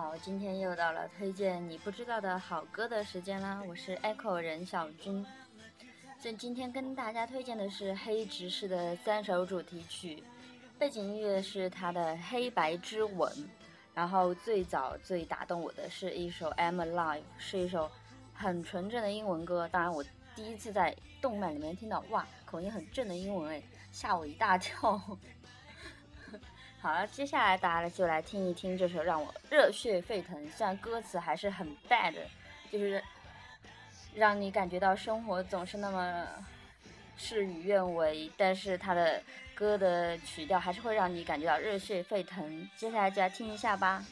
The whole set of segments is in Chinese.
好，今天又到了推荐你不知道的好歌的时间啦！我是 Echo 任小军，所以今天跟大家推荐的是黑执事的三首主题曲，背景音乐是他的《黑白之吻》，然后最早最打动我的是一首《I'm Alive》，是一首很纯正的英文歌。当然，我第一次在动漫里面听到哇，口音很正的英文，哎，吓我一大跳。好了，接下来大家就来听一听这首让我热血沸腾，虽然歌词还是很 bad，就是让你感觉到生活总是那么事与愿违，但是它的歌的曲调还是会让你感觉到热血沸腾。接下来就来听一下吧。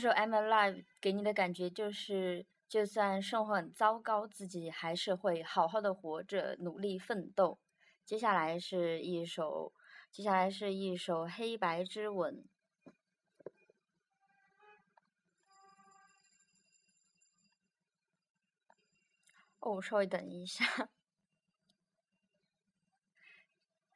这首《I'm Alive》给你的感觉就是，就算生活很糟糕，自己还是会好好的活着，努力奋斗。接下来是一首，接下来是一首《黑白之吻》。哦，稍微等一下。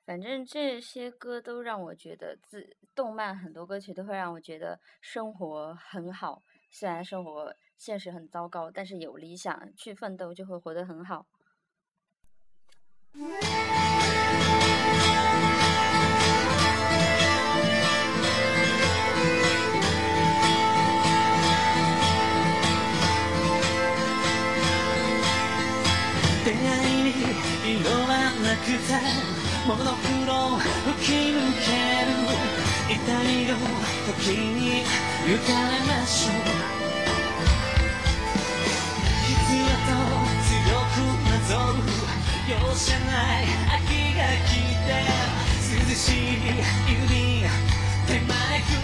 反正这些歌都让我觉得，自动漫很多歌曲都会让我觉得生活很好。虽然生活现实很糟糕，但是有理想去奋斗就会活得很好。せない秋が来て涼しい指手前く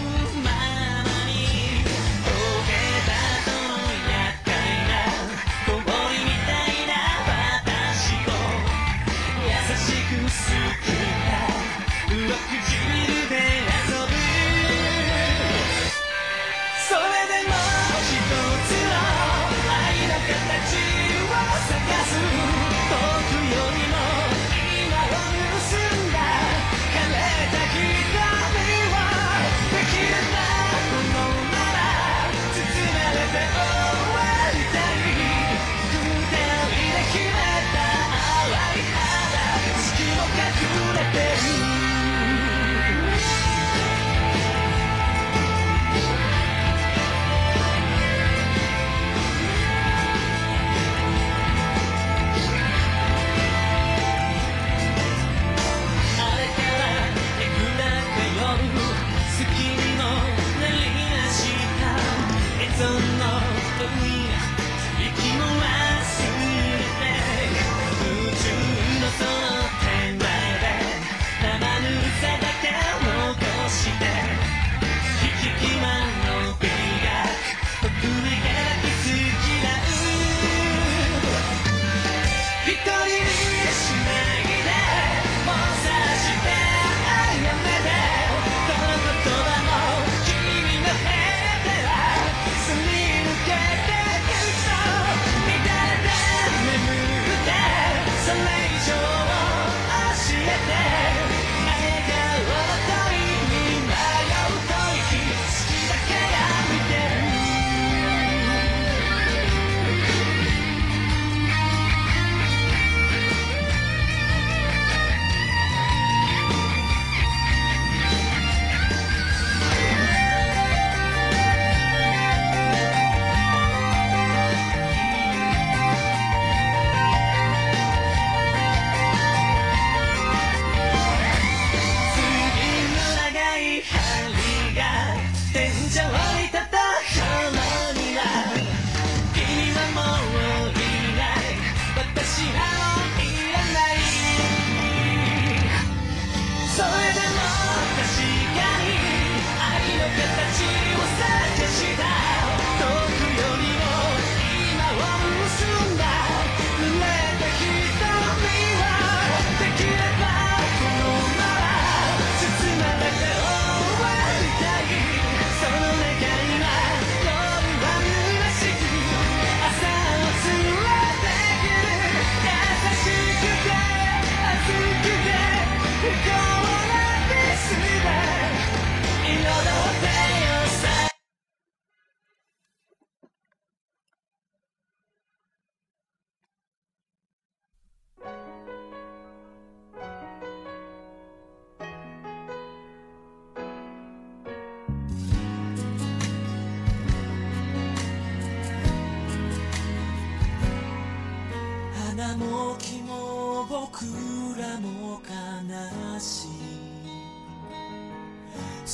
し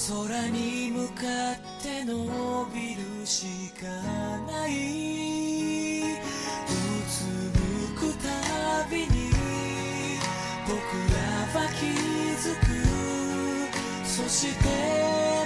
空に向かって伸びるしかない。うつむくたびに僕らは気づく。そして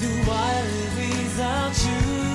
do I live without you?